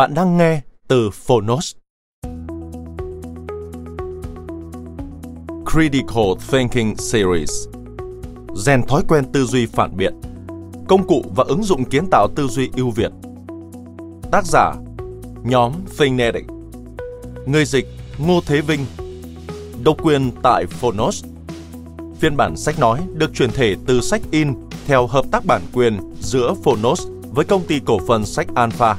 Bạn đang nghe từ Phonos. Critical Thinking Series. Rèn thói quen tư duy phản biện, Công cụ và ứng dụng kiến tạo tư duy ưu việt. Tác giả, Nhóm Thinknetic Người dịch, Ngô Thế Vinh. Độc quyền tại Phonos. Phiên bản sách nói được truyền thể từ sách in theo hợp tác bản quyền giữa Phonos với công ty cổ phần sách Alpha.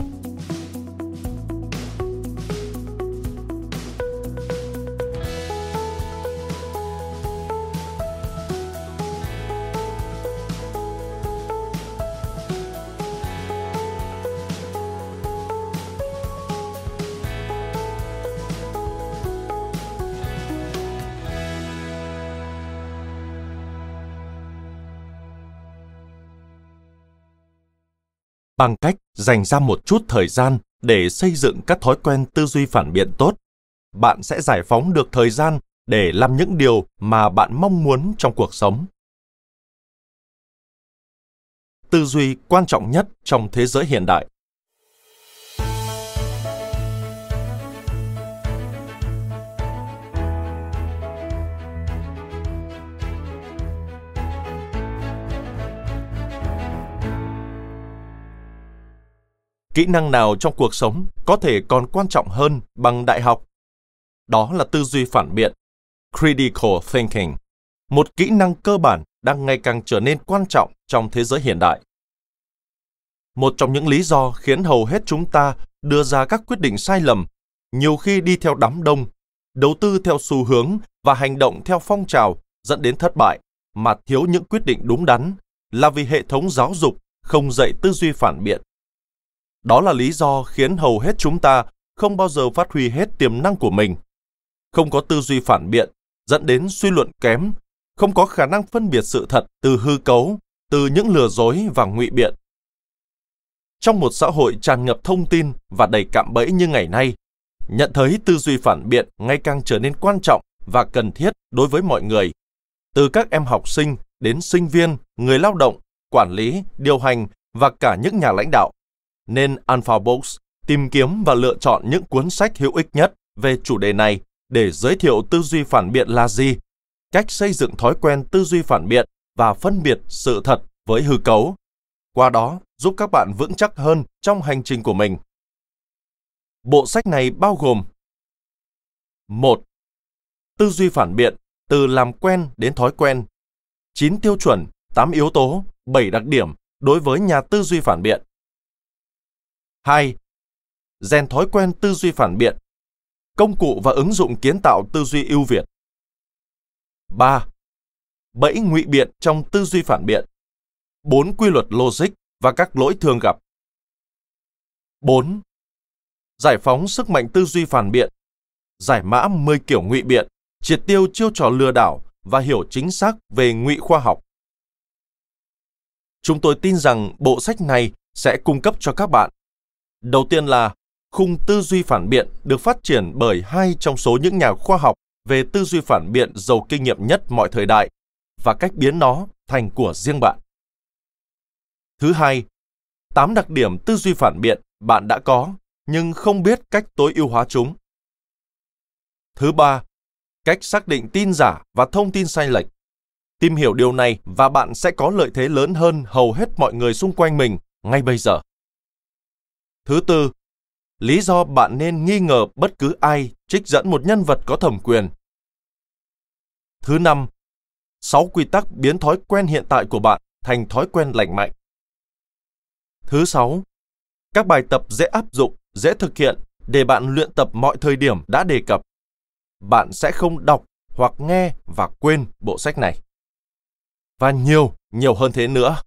Bằng cách dành ra một chút thời gian để xây dựng các thói quen tư duy phản biện tốt, bạn sẽ giải phóng được thời gian để làm những điều mà bạn mong muốn trong cuộc sống. Tư duy quan trọng nhất trong thế giới hiện đại. Kỹ năng nào trong cuộc sống có thể còn quan trọng hơn bằng đại học? Đó là tư duy phản biện, critical thinking, một kỹ năng cơ bản đang ngày càng trở nên quan trọng trong thế giới hiện đại. Một trong những lý do khiến hầu hết chúng ta đưa ra các quyết định sai lầm, nhiều khi đi theo đám đông, đầu tư theo xu hướng và hành động theo phong trào dẫn đến thất bại, mà thiếu những quyết định đúng đắn là vì hệ thống giáo dục không dạy tư duy phản biện đó là lý do khiến hầu hết chúng ta không bao giờ phát huy hết tiềm năng của mình. Không có tư duy phản biện, dẫn đến suy luận kém, không có khả năng phân biệt sự thật từ hư cấu, từ những lừa dối và ngụy biện. Trong một xã hội tràn ngập thông tin và đầy cạm bẫy như ngày nay, nhận thấy tư duy phản biện ngày càng trở nên quan trọng và cần thiết đối với mọi người, từ các em học sinh đến sinh viên, người lao động, quản lý, điều hành và cả những nhà lãnh đạo nên Alpha Books tìm kiếm và lựa chọn những cuốn sách hữu ích nhất về chủ đề này để giới thiệu tư duy phản biện là gì, cách xây dựng thói quen tư duy phản biện và phân biệt sự thật với hư cấu. Qua đó, giúp các bạn vững chắc hơn trong hành trình của mình. Bộ sách này bao gồm 1. Tư duy phản biện từ làm quen đến thói quen. 9 tiêu chuẩn, 8 yếu tố, 7 đặc điểm đối với nhà tư duy phản biện. 2. Rèn thói quen tư duy phản biện. Công cụ và ứng dụng kiến tạo tư duy ưu việt. 3. Bẫy ngụy biện trong tư duy phản biện. 4 quy luật logic và các lỗi thường gặp. 4. Giải phóng sức mạnh tư duy phản biện. Giải mã 10 kiểu ngụy biện, triệt tiêu chiêu trò lừa đảo và hiểu chính xác về ngụy khoa học. Chúng tôi tin rằng bộ sách này sẽ cung cấp cho các bạn Đầu tiên là khung tư duy phản biện được phát triển bởi hai trong số những nhà khoa học về tư duy phản biện giàu kinh nghiệm nhất mọi thời đại và cách biến nó thành của riêng bạn. Thứ hai, tám đặc điểm tư duy phản biện bạn đã có nhưng không biết cách tối ưu hóa chúng. Thứ ba, cách xác định tin giả và thông tin sai lệch. Tìm hiểu điều này và bạn sẽ có lợi thế lớn hơn hầu hết mọi người xung quanh mình ngay bây giờ. Thứ tư, lý do bạn nên nghi ngờ bất cứ ai trích dẫn một nhân vật có thẩm quyền. Thứ năm, sáu quy tắc biến thói quen hiện tại của bạn thành thói quen lành mạnh. Thứ sáu, các bài tập dễ áp dụng, dễ thực hiện để bạn luyện tập mọi thời điểm đã đề cập. Bạn sẽ không đọc hoặc nghe và quên bộ sách này. Và nhiều, nhiều hơn thế nữa.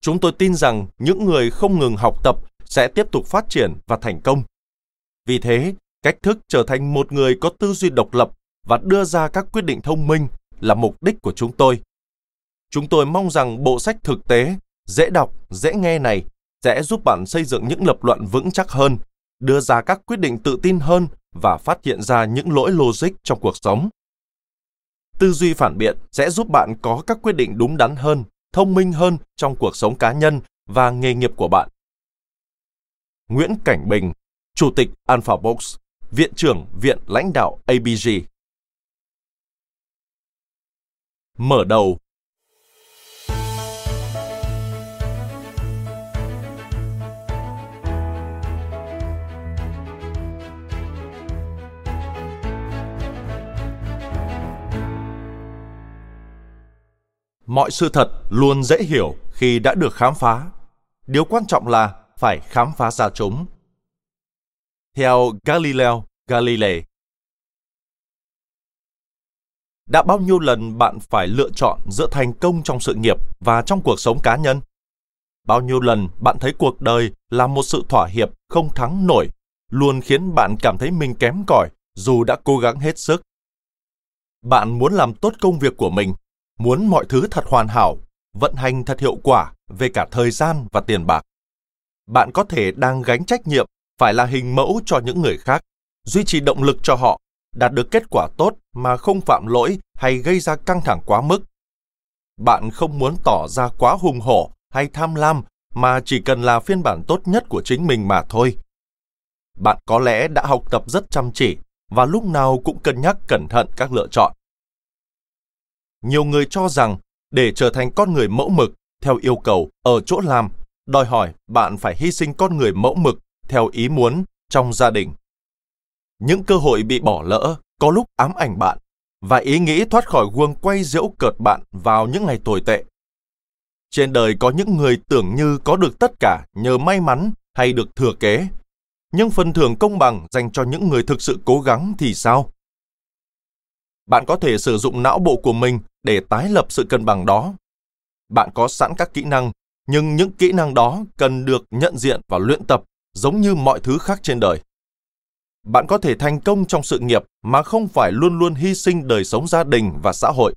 Chúng tôi tin rằng những người không ngừng học tập sẽ tiếp tục phát triển và thành công. Vì thế, cách thức trở thành một người có tư duy độc lập và đưa ra các quyết định thông minh là mục đích của chúng tôi. Chúng tôi mong rằng bộ sách thực tế, dễ đọc, dễ nghe này sẽ giúp bạn xây dựng những lập luận vững chắc hơn, đưa ra các quyết định tự tin hơn và phát hiện ra những lỗi logic trong cuộc sống. Tư duy phản biện sẽ giúp bạn có các quyết định đúng đắn hơn, thông minh hơn trong cuộc sống cá nhân và nghề nghiệp của bạn. Nguyễn Cảnh Bình, Chủ tịch Alpha Box, Viện trưởng Viện lãnh đạo ABG. Mở đầu mọi sự thật luôn dễ hiểu khi đã được khám phá. Điều quan trọng là phải khám phá ra chúng. Theo galileo galilei, đã bao nhiêu lần bạn phải lựa chọn giữa thành công trong sự nghiệp và trong cuộc sống cá nhân? Bao nhiêu lần bạn thấy cuộc đời là một sự thỏa hiệp không thắng nổi, luôn khiến bạn cảm thấy mình kém cỏi dù đã cố gắng hết sức? Bạn muốn làm tốt công việc của mình muốn mọi thứ thật hoàn hảo, vận hành thật hiệu quả về cả thời gian và tiền bạc. Bạn có thể đang gánh trách nhiệm phải là hình mẫu cho những người khác, duy trì động lực cho họ, đạt được kết quả tốt mà không phạm lỗi hay gây ra căng thẳng quá mức. Bạn không muốn tỏ ra quá hùng hổ hay tham lam mà chỉ cần là phiên bản tốt nhất của chính mình mà thôi. Bạn có lẽ đã học tập rất chăm chỉ và lúc nào cũng cân nhắc cẩn thận các lựa chọn nhiều người cho rằng để trở thành con người mẫu mực theo yêu cầu ở chỗ làm, đòi hỏi bạn phải hy sinh con người mẫu mực theo ý muốn trong gia đình. Những cơ hội bị bỏ lỡ có lúc ám ảnh bạn và ý nghĩ thoát khỏi guồng quay giễu cợt bạn vào những ngày tồi tệ. Trên đời có những người tưởng như có được tất cả nhờ may mắn hay được thừa kế, nhưng phần thưởng công bằng dành cho những người thực sự cố gắng thì sao? bạn có thể sử dụng não bộ của mình để tái lập sự cân bằng đó. Bạn có sẵn các kỹ năng, nhưng những kỹ năng đó cần được nhận diện và luyện tập giống như mọi thứ khác trên đời. Bạn có thể thành công trong sự nghiệp mà không phải luôn luôn hy sinh đời sống gia đình và xã hội.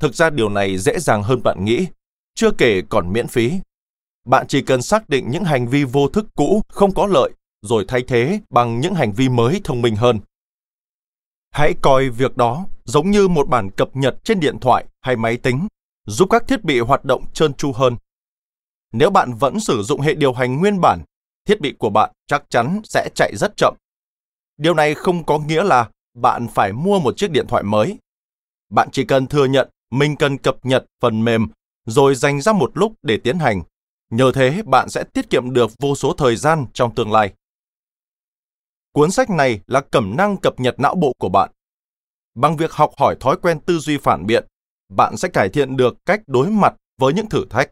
Thực ra điều này dễ dàng hơn bạn nghĩ, chưa kể còn miễn phí. Bạn chỉ cần xác định những hành vi vô thức cũ không có lợi rồi thay thế bằng những hành vi mới thông minh hơn. Hãy coi việc đó giống như một bản cập nhật trên điện thoại hay máy tính, giúp các thiết bị hoạt động trơn tru hơn. Nếu bạn vẫn sử dụng hệ điều hành nguyên bản, thiết bị của bạn chắc chắn sẽ chạy rất chậm. Điều này không có nghĩa là bạn phải mua một chiếc điện thoại mới. Bạn chỉ cần thừa nhận mình cần cập nhật phần mềm rồi dành ra một lúc để tiến hành. Nhờ thế bạn sẽ tiết kiệm được vô số thời gian trong tương lai. Cuốn sách này là cẩm năng cập nhật não bộ của bạn. Bằng việc học hỏi thói quen tư duy phản biện, bạn sẽ cải thiện được cách đối mặt với những thử thách,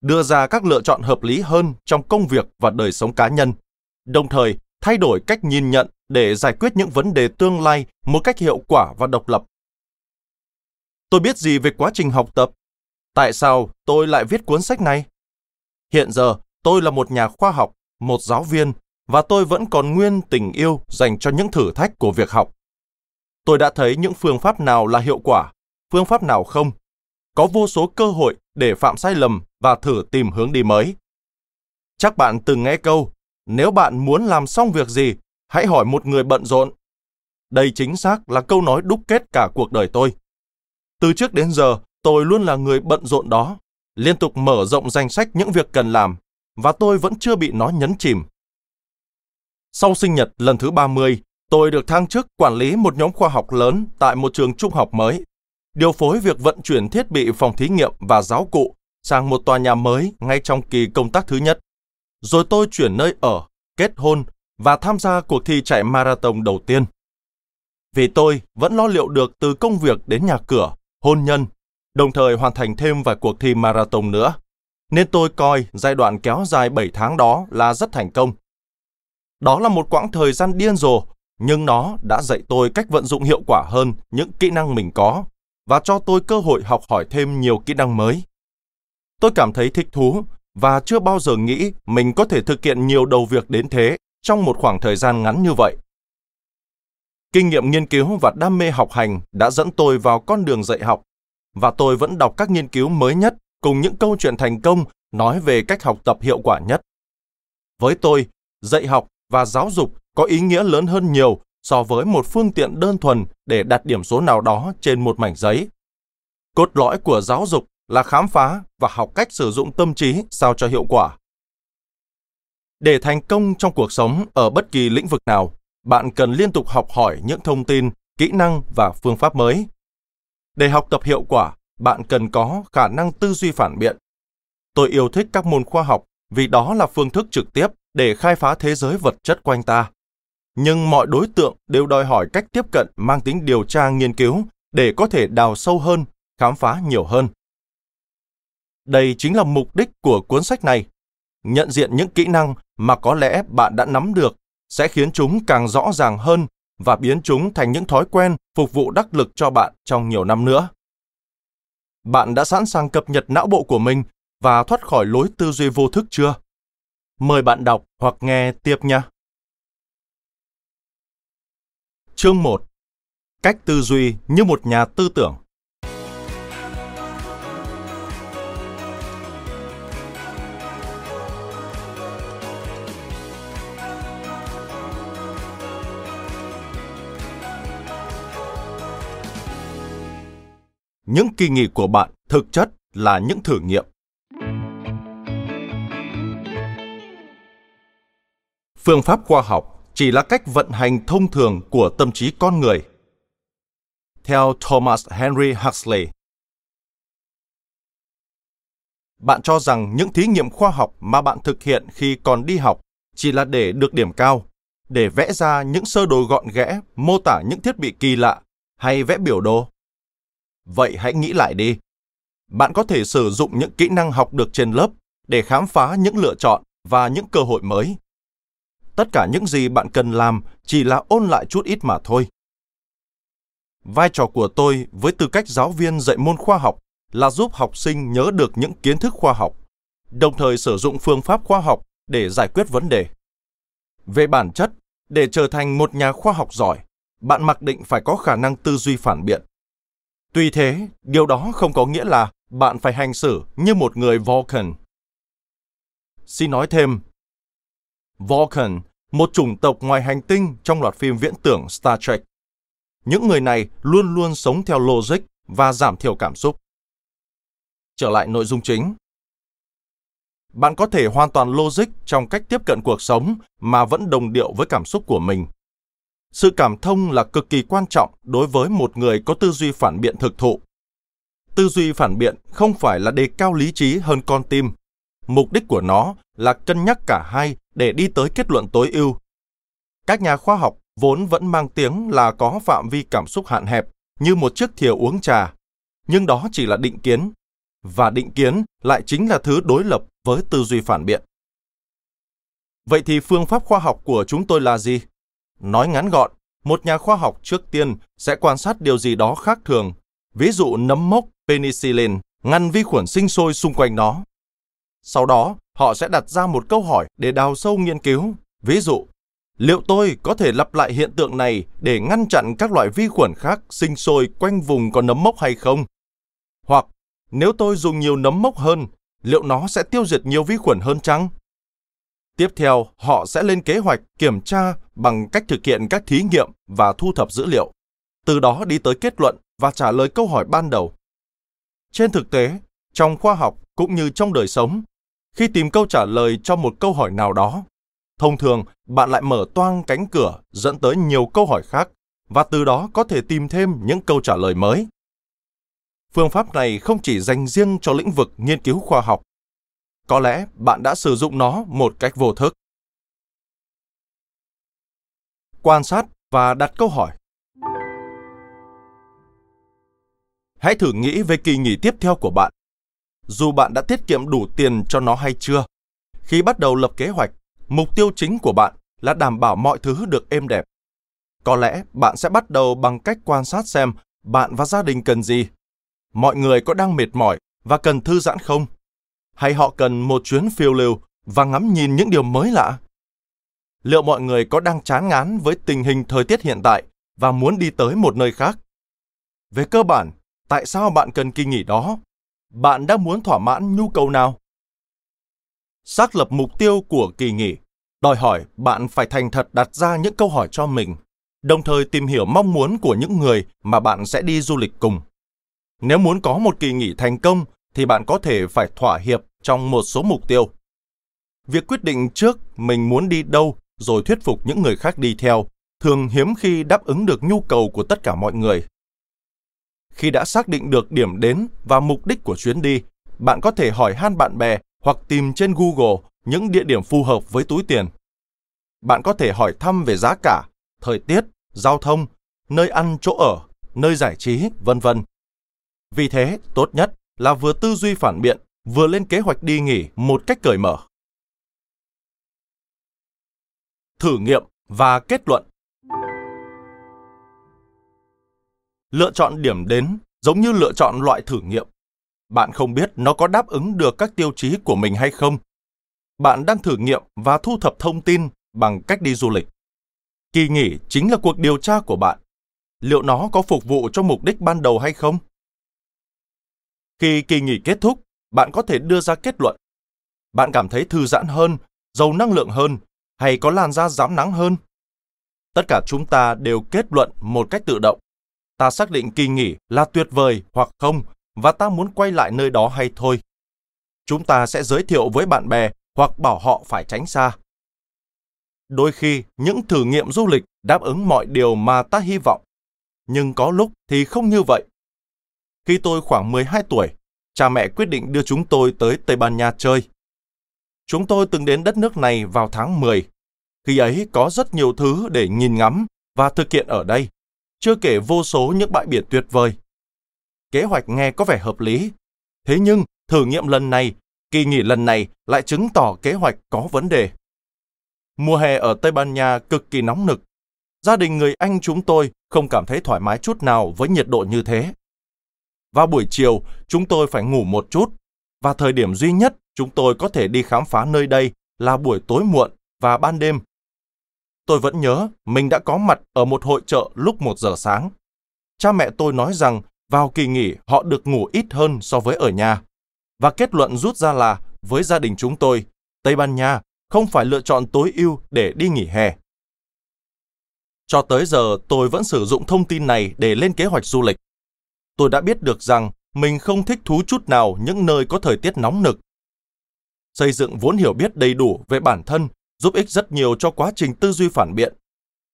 đưa ra các lựa chọn hợp lý hơn trong công việc và đời sống cá nhân, đồng thời thay đổi cách nhìn nhận để giải quyết những vấn đề tương lai một cách hiệu quả và độc lập. Tôi biết gì về quá trình học tập? Tại sao tôi lại viết cuốn sách này? Hiện giờ, tôi là một nhà khoa học, một giáo viên và tôi vẫn còn nguyên tình yêu dành cho những thử thách của việc học. Tôi đã thấy những phương pháp nào là hiệu quả, phương pháp nào không. Có vô số cơ hội để phạm sai lầm và thử tìm hướng đi mới. Chắc bạn từng nghe câu, nếu bạn muốn làm xong việc gì, hãy hỏi một người bận rộn. Đây chính xác là câu nói đúc kết cả cuộc đời tôi. Từ trước đến giờ, tôi luôn là người bận rộn đó, liên tục mở rộng danh sách những việc cần làm, và tôi vẫn chưa bị nó nhấn chìm sau sinh nhật lần thứ 30, tôi được thăng chức quản lý một nhóm khoa học lớn tại một trường trung học mới. điều phối việc vận chuyển thiết bị phòng thí nghiệm và giáo cụ sang một tòa nhà mới ngay trong kỳ công tác thứ nhất. Rồi tôi chuyển nơi ở, kết hôn và tham gia cuộc thi chạy marathon đầu tiên. Vì tôi vẫn lo liệu được từ công việc đến nhà cửa, hôn nhân, đồng thời hoàn thành thêm vài cuộc thi marathon nữa. Nên tôi coi giai đoạn kéo dài 7 tháng đó là rất thành công. Đó là một quãng thời gian điên rồ, nhưng nó đã dạy tôi cách vận dụng hiệu quả hơn những kỹ năng mình có và cho tôi cơ hội học hỏi thêm nhiều kỹ năng mới. Tôi cảm thấy thích thú và chưa bao giờ nghĩ mình có thể thực hiện nhiều đầu việc đến thế trong một khoảng thời gian ngắn như vậy. Kinh nghiệm nghiên cứu và đam mê học hành đã dẫn tôi vào con đường dạy học và tôi vẫn đọc các nghiên cứu mới nhất cùng những câu chuyện thành công nói về cách học tập hiệu quả nhất. Với tôi, dạy học và giáo dục có ý nghĩa lớn hơn nhiều so với một phương tiện đơn thuần để đặt điểm số nào đó trên một mảnh giấy. Cốt lõi của giáo dục là khám phá và học cách sử dụng tâm trí sao cho hiệu quả. Để thành công trong cuộc sống ở bất kỳ lĩnh vực nào, bạn cần liên tục học hỏi những thông tin, kỹ năng và phương pháp mới. Để học tập hiệu quả, bạn cần có khả năng tư duy phản biện. Tôi yêu thích các môn khoa học vì đó là phương thức trực tiếp để khai phá thế giới vật chất quanh ta. Nhưng mọi đối tượng đều đòi hỏi cách tiếp cận mang tính điều tra nghiên cứu để có thể đào sâu hơn, khám phá nhiều hơn. Đây chính là mục đích của cuốn sách này. Nhận diện những kỹ năng mà có lẽ bạn đã nắm được sẽ khiến chúng càng rõ ràng hơn và biến chúng thành những thói quen phục vụ đắc lực cho bạn trong nhiều năm nữa. Bạn đã sẵn sàng cập nhật não bộ của mình và thoát khỏi lối tư duy vô thức chưa? Mời bạn đọc hoặc nghe tiếp nhé. Chương 1. Cách tư duy như một nhà tư tưởng. những kỳ nghỉ của bạn thực chất là những thử nghiệm. Phương pháp khoa học chỉ là cách vận hành thông thường của tâm trí con người. Theo Thomas Henry Huxley, bạn cho rằng những thí nghiệm khoa học mà bạn thực hiện khi còn đi học chỉ là để được điểm cao, để vẽ ra những sơ đồ gọn ghẽ, mô tả những thiết bị kỳ lạ hay vẽ biểu đồ Vậy hãy nghĩ lại đi. Bạn có thể sử dụng những kỹ năng học được trên lớp để khám phá những lựa chọn và những cơ hội mới. Tất cả những gì bạn cần làm chỉ là ôn lại chút ít mà thôi. Vai trò của tôi với tư cách giáo viên dạy môn khoa học là giúp học sinh nhớ được những kiến thức khoa học, đồng thời sử dụng phương pháp khoa học để giải quyết vấn đề. Về bản chất, để trở thành một nhà khoa học giỏi, bạn mặc định phải có khả năng tư duy phản biện, Tuy thế, điều đó không có nghĩa là bạn phải hành xử như một người Vulcan. Xin nói thêm, Vulcan, một chủng tộc ngoài hành tinh trong loạt phim viễn tưởng Star Trek. Những người này luôn luôn sống theo logic và giảm thiểu cảm xúc. Trở lại nội dung chính. Bạn có thể hoàn toàn logic trong cách tiếp cận cuộc sống mà vẫn đồng điệu với cảm xúc của mình sự cảm thông là cực kỳ quan trọng đối với một người có tư duy phản biện thực thụ. Tư duy phản biện không phải là đề cao lý trí hơn con tim. Mục đích của nó là cân nhắc cả hai để đi tới kết luận tối ưu. Các nhà khoa học vốn vẫn mang tiếng là có phạm vi cảm xúc hạn hẹp như một chiếc thìa uống trà, nhưng đó chỉ là định kiến, và định kiến lại chính là thứ đối lập với tư duy phản biện. Vậy thì phương pháp khoa học của chúng tôi là gì? Nói ngắn gọn, một nhà khoa học trước tiên sẽ quan sát điều gì đó khác thường, ví dụ nấm mốc penicillin ngăn vi khuẩn sinh sôi xung quanh nó. Sau đó, họ sẽ đặt ra một câu hỏi để đào sâu nghiên cứu. Ví dụ, liệu tôi có thể lặp lại hiện tượng này để ngăn chặn các loại vi khuẩn khác sinh sôi quanh vùng có nấm mốc hay không? Hoặc, nếu tôi dùng nhiều nấm mốc hơn, liệu nó sẽ tiêu diệt nhiều vi khuẩn hơn chăng? Tiếp theo, họ sẽ lên kế hoạch kiểm tra bằng cách thực hiện các thí nghiệm và thu thập dữ liệu, từ đó đi tới kết luận và trả lời câu hỏi ban đầu. Trên thực tế, trong khoa học cũng như trong đời sống, khi tìm câu trả lời cho một câu hỏi nào đó, thông thường bạn lại mở toang cánh cửa dẫn tới nhiều câu hỏi khác và từ đó có thể tìm thêm những câu trả lời mới. Phương pháp này không chỉ dành riêng cho lĩnh vực nghiên cứu khoa học. Có lẽ bạn đã sử dụng nó một cách vô thức. Quan sát và đặt câu hỏi. Hãy thử nghĩ về kỳ nghỉ tiếp theo của bạn. Dù bạn đã tiết kiệm đủ tiền cho nó hay chưa, khi bắt đầu lập kế hoạch, mục tiêu chính của bạn là đảm bảo mọi thứ được êm đẹp. Có lẽ bạn sẽ bắt đầu bằng cách quan sát xem bạn và gia đình cần gì. Mọi người có đang mệt mỏi và cần thư giãn không? Hay họ cần một chuyến phiêu lưu và ngắm nhìn những điều mới lạ? Liệu mọi người có đang chán ngán với tình hình thời tiết hiện tại và muốn đi tới một nơi khác? Về cơ bản, tại sao bạn cần kỳ nghỉ đó? Bạn đang muốn thỏa mãn nhu cầu nào? Xác lập mục tiêu của kỳ nghỉ đòi hỏi bạn phải thành thật đặt ra những câu hỏi cho mình, đồng thời tìm hiểu mong muốn của những người mà bạn sẽ đi du lịch cùng. Nếu muốn có một kỳ nghỉ thành công thì bạn có thể phải thỏa hiệp trong một số mục tiêu. Việc quyết định trước mình muốn đi đâu rồi thuyết phục những người khác đi theo thường hiếm khi đáp ứng được nhu cầu của tất cả mọi người. Khi đã xác định được điểm đến và mục đích của chuyến đi, bạn có thể hỏi han bạn bè hoặc tìm trên Google những địa điểm phù hợp với túi tiền. Bạn có thể hỏi thăm về giá cả, thời tiết, giao thông, nơi ăn chỗ ở, nơi giải trí, vân vân. Vì thế, tốt nhất là vừa tư duy phản biện, vừa lên kế hoạch đi nghỉ một cách cởi mở. Thử nghiệm và kết luận. Lựa chọn điểm đến giống như lựa chọn loại thử nghiệm. Bạn không biết nó có đáp ứng được các tiêu chí của mình hay không. Bạn đang thử nghiệm và thu thập thông tin bằng cách đi du lịch. Kỳ nghỉ chính là cuộc điều tra của bạn. Liệu nó có phục vụ cho mục đích ban đầu hay không? Khi kỳ nghỉ kết thúc, bạn có thể đưa ra kết luận. Bạn cảm thấy thư giãn hơn, giàu năng lượng hơn hay có làn da rám nắng hơn? Tất cả chúng ta đều kết luận một cách tự động. Ta xác định kỳ nghỉ là tuyệt vời hoặc không và ta muốn quay lại nơi đó hay thôi. Chúng ta sẽ giới thiệu với bạn bè hoặc bảo họ phải tránh xa. Đôi khi, những thử nghiệm du lịch đáp ứng mọi điều mà ta hy vọng, nhưng có lúc thì không như vậy. Khi tôi khoảng 12 tuổi, cha mẹ quyết định đưa chúng tôi tới Tây Ban Nha chơi. Chúng tôi từng đến đất nước này vào tháng 10. Khi ấy có rất nhiều thứ để nhìn ngắm và thực hiện ở đây, chưa kể vô số những bãi biển tuyệt vời. Kế hoạch nghe có vẻ hợp lý, thế nhưng thử nghiệm lần này, kỳ nghỉ lần này lại chứng tỏ kế hoạch có vấn đề. Mùa hè ở Tây Ban Nha cực kỳ nóng nực. Gia đình người Anh chúng tôi không cảm thấy thoải mái chút nào với nhiệt độ như thế. Vào buổi chiều, chúng tôi phải ngủ một chút, và thời điểm duy nhất chúng tôi có thể đi khám phá nơi đây là buổi tối muộn và ban đêm. Tôi vẫn nhớ mình đã có mặt ở một hội chợ lúc một giờ sáng. Cha mẹ tôi nói rằng vào kỳ nghỉ họ được ngủ ít hơn so với ở nhà. Và kết luận rút ra là với gia đình chúng tôi, Tây Ban Nha không phải lựa chọn tối ưu để đi nghỉ hè. Cho tới giờ tôi vẫn sử dụng thông tin này để lên kế hoạch du lịch. Tôi đã biết được rằng mình không thích thú chút nào những nơi có thời tiết nóng nực. Xây dựng vốn hiểu biết đầy đủ về bản thân giúp ích rất nhiều cho quá trình tư duy phản biện.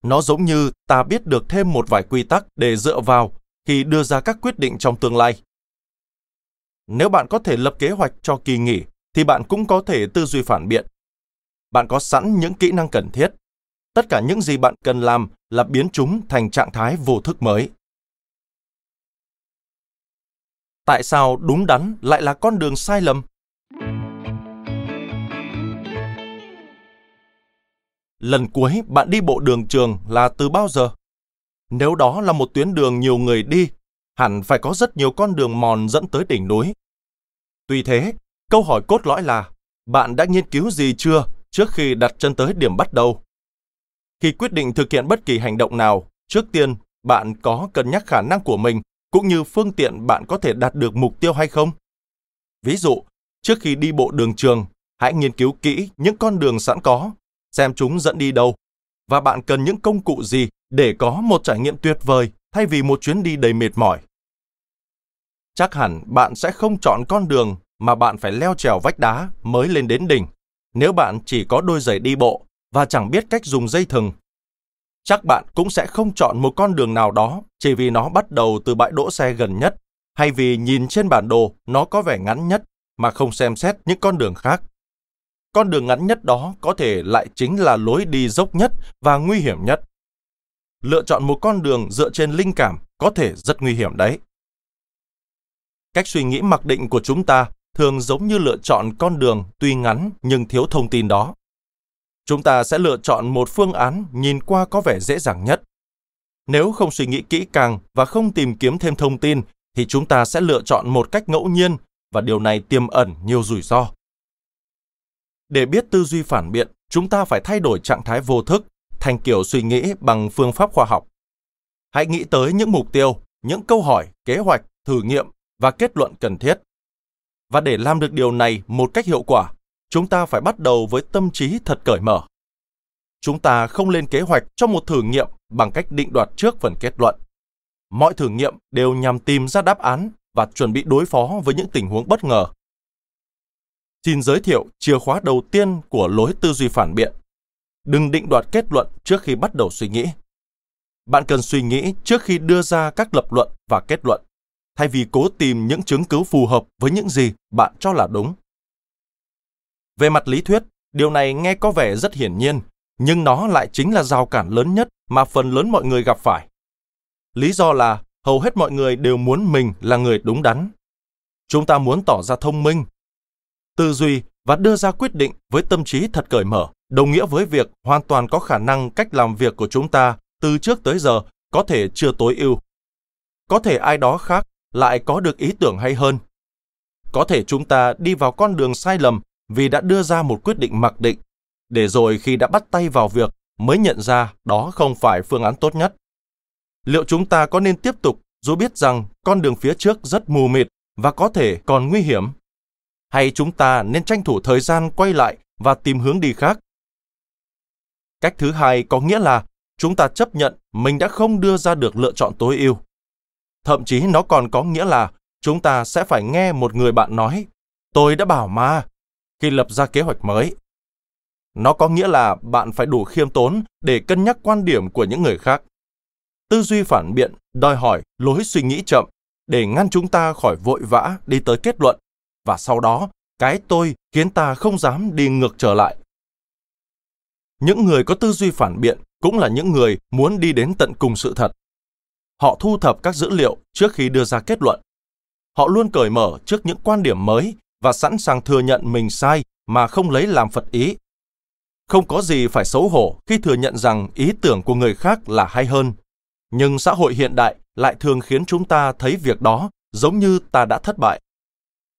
Nó giống như ta biết được thêm một vài quy tắc để dựa vào khi đưa ra các quyết định trong tương lai. Nếu bạn có thể lập kế hoạch cho kỳ nghỉ, thì bạn cũng có thể tư duy phản biện. Bạn có sẵn những kỹ năng cần thiết. Tất cả những gì bạn cần làm là biến chúng thành trạng thái vô thức mới. Tại sao đúng đắn lại là con đường sai lầm? Lần cuối bạn đi bộ đường trường là từ bao giờ? Nếu đó là một tuyến đường nhiều người đi, hẳn phải có rất nhiều con đường mòn dẫn tới đỉnh núi. Tuy thế, câu hỏi cốt lõi là bạn đã nghiên cứu gì chưa trước khi đặt chân tới điểm bắt đầu? Khi quyết định thực hiện bất kỳ hành động nào, trước tiên bạn có cân nhắc khả năng của mình cũng như phương tiện bạn có thể đạt được mục tiêu hay không? Ví dụ, trước khi đi bộ đường trường, hãy nghiên cứu kỹ những con đường sẵn có, xem chúng dẫn đi đâu và bạn cần những công cụ gì để có một trải nghiệm tuyệt vời thay vì một chuyến đi đầy mệt mỏi. Chắc hẳn bạn sẽ không chọn con đường mà bạn phải leo trèo vách đá mới lên đến đỉnh, nếu bạn chỉ có đôi giày đi bộ và chẳng biết cách dùng dây thừng. Chắc bạn cũng sẽ không chọn một con đường nào đó chỉ vì nó bắt đầu từ bãi đỗ xe gần nhất, hay vì nhìn trên bản đồ nó có vẻ ngắn nhất mà không xem xét những con đường khác. Con đường ngắn nhất đó có thể lại chính là lối đi dốc nhất và nguy hiểm nhất. Lựa chọn một con đường dựa trên linh cảm có thể rất nguy hiểm đấy. Cách suy nghĩ mặc định của chúng ta thường giống như lựa chọn con đường tuy ngắn nhưng thiếu thông tin đó. Chúng ta sẽ lựa chọn một phương án nhìn qua có vẻ dễ dàng nhất. Nếu không suy nghĩ kỹ càng và không tìm kiếm thêm thông tin thì chúng ta sẽ lựa chọn một cách ngẫu nhiên và điều này tiềm ẩn nhiều rủi ro. Để biết tư duy phản biện, chúng ta phải thay đổi trạng thái vô thức thành kiểu suy nghĩ bằng phương pháp khoa học. Hãy nghĩ tới những mục tiêu, những câu hỏi, kế hoạch, thử nghiệm và kết luận cần thiết. Và để làm được điều này một cách hiệu quả, chúng ta phải bắt đầu với tâm trí thật cởi mở. Chúng ta không lên kế hoạch cho một thử nghiệm bằng cách định đoạt trước phần kết luận. Mọi thử nghiệm đều nhằm tìm ra đáp án và chuẩn bị đối phó với những tình huống bất ngờ. Xin giới thiệu chìa khóa đầu tiên của lối tư duy phản biện. Đừng định đoạt kết luận trước khi bắt đầu suy nghĩ. Bạn cần suy nghĩ trước khi đưa ra các lập luận và kết luận, thay vì cố tìm những chứng cứ phù hợp với những gì bạn cho là đúng. Về mặt lý thuyết, điều này nghe có vẻ rất hiển nhiên, nhưng nó lại chính là rào cản lớn nhất mà phần lớn mọi người gặp phải. Lý do là hầu hết mọi người đều muốn mình là người đúng đắn. Chúng ta muốn tỏ ra thông minh, tư duy và đưa ra quyết định với tâm trí thật cởi mở, đồng nghĩa với việc hoàn toàn có khả năng cách làm việc của chúng ta từ trước tới giờ có thể chưa tối ưu. Có thể ai đó khác lại có được ý tưởng hay hơn. Có thể chúng ta đi vào con đường sai lầm vì đã đưa ra một quyết định mặc định, để rồi khi đã bắt tay vào việc mới nhận ra đó không phải phương án tốt nhất. Liệu chúng ta có nên tiếp tục dù biết rằng con đường phía trước rất mù mịt và có thể còn nguy hiểm? Hay chúng ta nên tranh thủ thời gian quay lại và tìm hướng đi khác? Cách thứ hai có nghĩa là chúng ta chấp nhận mình đã không đưa ra được lựa chọn tối ưu. Thậm chí nó còn có nghĩa là chúng ta sẽ phải nghe một người bạn nói, tôi đã bảo mà, khi lập ra kế hoạch mới. Nó có nghĩa là bạn phải đủ khiêm tốn để cân nhắc quan điểm của những người khác. Tư duy phản biện đòi hỏi lối suy nghĩ chậm để ngăn chúng ta khỏi vội vã đi tới kết luận và sau đó, cái tôi khiến ta không dám đi ngược trở lại. Những người có tư duy phản biện cũng là những người muốn đi đến tận cùng sự thật. Họ thu thập các dữ liệu trước khi đưa ra kết luận. Họ luôn cởi mở trước những quan điểm mới và sẵn sàng thừa nhận mình sai mà không lấy làm phật ý. Không có gì phải xấu hổ khi thừa nhận rằng ý tưởng của người khác là hay hơn. Nhưng xã hội hiện đại lại thường khiến chúng ta thấy việc đó giống như ta đã thất bại.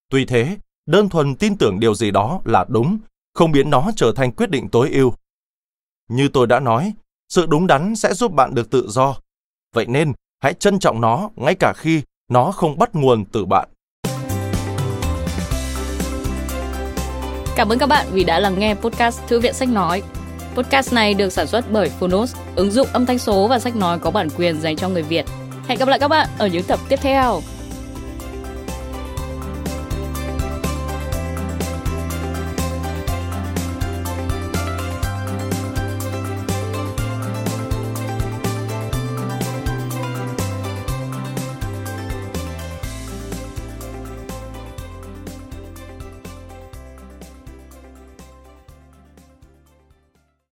Tuy thế, đơn thuần tin tưởng điều gì đó là đúng, không biến nó trở thành quyết định tối ưu. Như tôi đã nói, sự đúng đắn sẽ giúp bạn được tự do. Vậy nên, hãy trân trọng nó ngay cả khi nó không bắt nguồn từ bạn. Cảm ơn các bạn vì đã lắng nghe podcast Thư viện Sách Nói. Podcast này được sản xuất bởi Phonos, ứng dụng âm thanh số và sách nói có bản quyền dành cho người Việt. Hẹn gặp lại các bạn ở những tập tiếp theo.